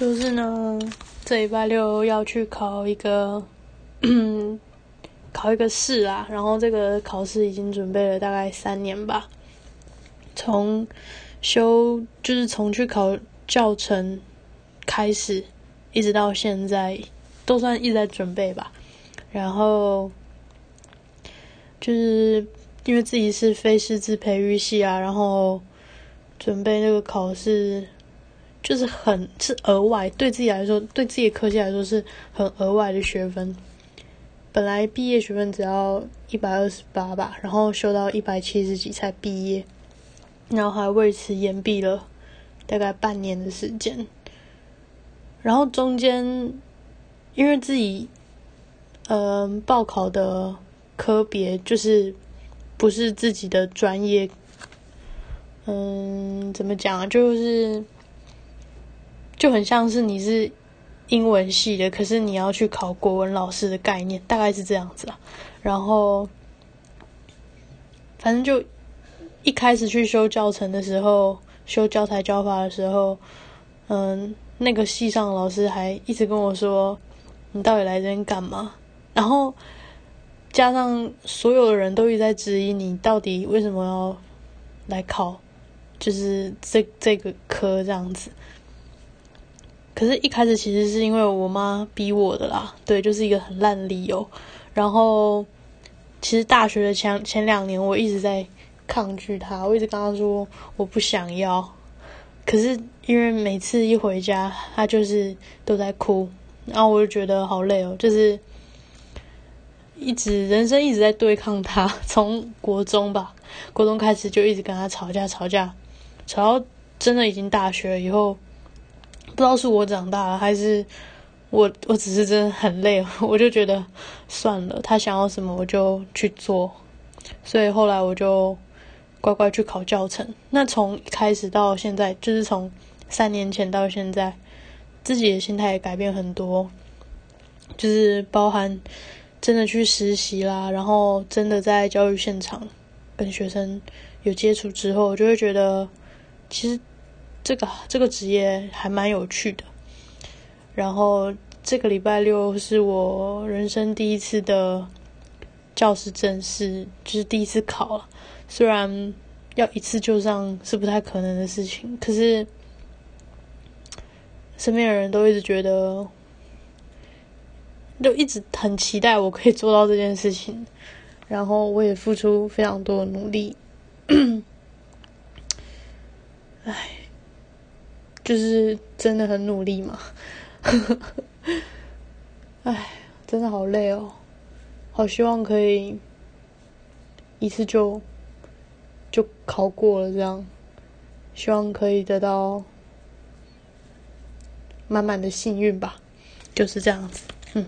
就是呢，这礼拜六要去考一个，考一个试啊。然后这个考试已经准备了大概三年吧，从修就是从去考教程开始，一直到现在都算一直在准备吧。然后就是因为自己是非师资培育系啊，然后准备那个考试。就是很是额外，对自己来说，对自己的科系来说是很额外的学分。本来毕业学分只要一百二十八吧，然后修到一百七十几才毕业，然后还为此延毕了大概半年的时间。然后中间因为自己嗯报考的科别就是不是自己的专业，嗯，怎么讲就是。就很像是你是英文系的，可是你要去考国文老师的概念，大概是这样子啊。然后，反正就一开始去修教程的时候，修教材教法的时候，嗯，那个系上老师还一直跟我说：“你到底来这边干嘛？”然后加上所有的人都一直在质疑你到底为什么要来考，就是这这个科这样子。可是，一开始其实是因为我妈逼我的啦，对，就是一个很烂理由。然后，其实大学的前前两年，我一直在抗拒她，我一直跟她说我不想要。可是，因为每次一回家，她就是都在哭，然后我就觉得好累哦，就是一直人生一直在对抗她。从国中吧，国中开始就一直跟她吵架，吵架，吵到真的已经大学了以后。不知道是我长大了，还是我我只是真的很累，我就觉得算了，他想要什么我就去做，所以后来我就乖乖去考教程。那从开始到现在，就是从三年前到现在，自己的心态也改变很多，就是包含真的去实习啦，然后真的在教育现场跟学生有接触之后，我就会觉得其实。这个这个职业还蛮有趣的，然后这个礼拜六是我人生第一次的教师证试，就是第一次考了。虽然要一次就上是不太可能的事情，可是身边的人都一直觉得，就一直很期待我可以做到这件事情，然后我也付出非常多的努力。唉。就是真的很努力嘛，唉，真的好累哦，好希望可以一次就就考过了，这样，希望可以得到满满的幸运吧，就是这样子，嗯。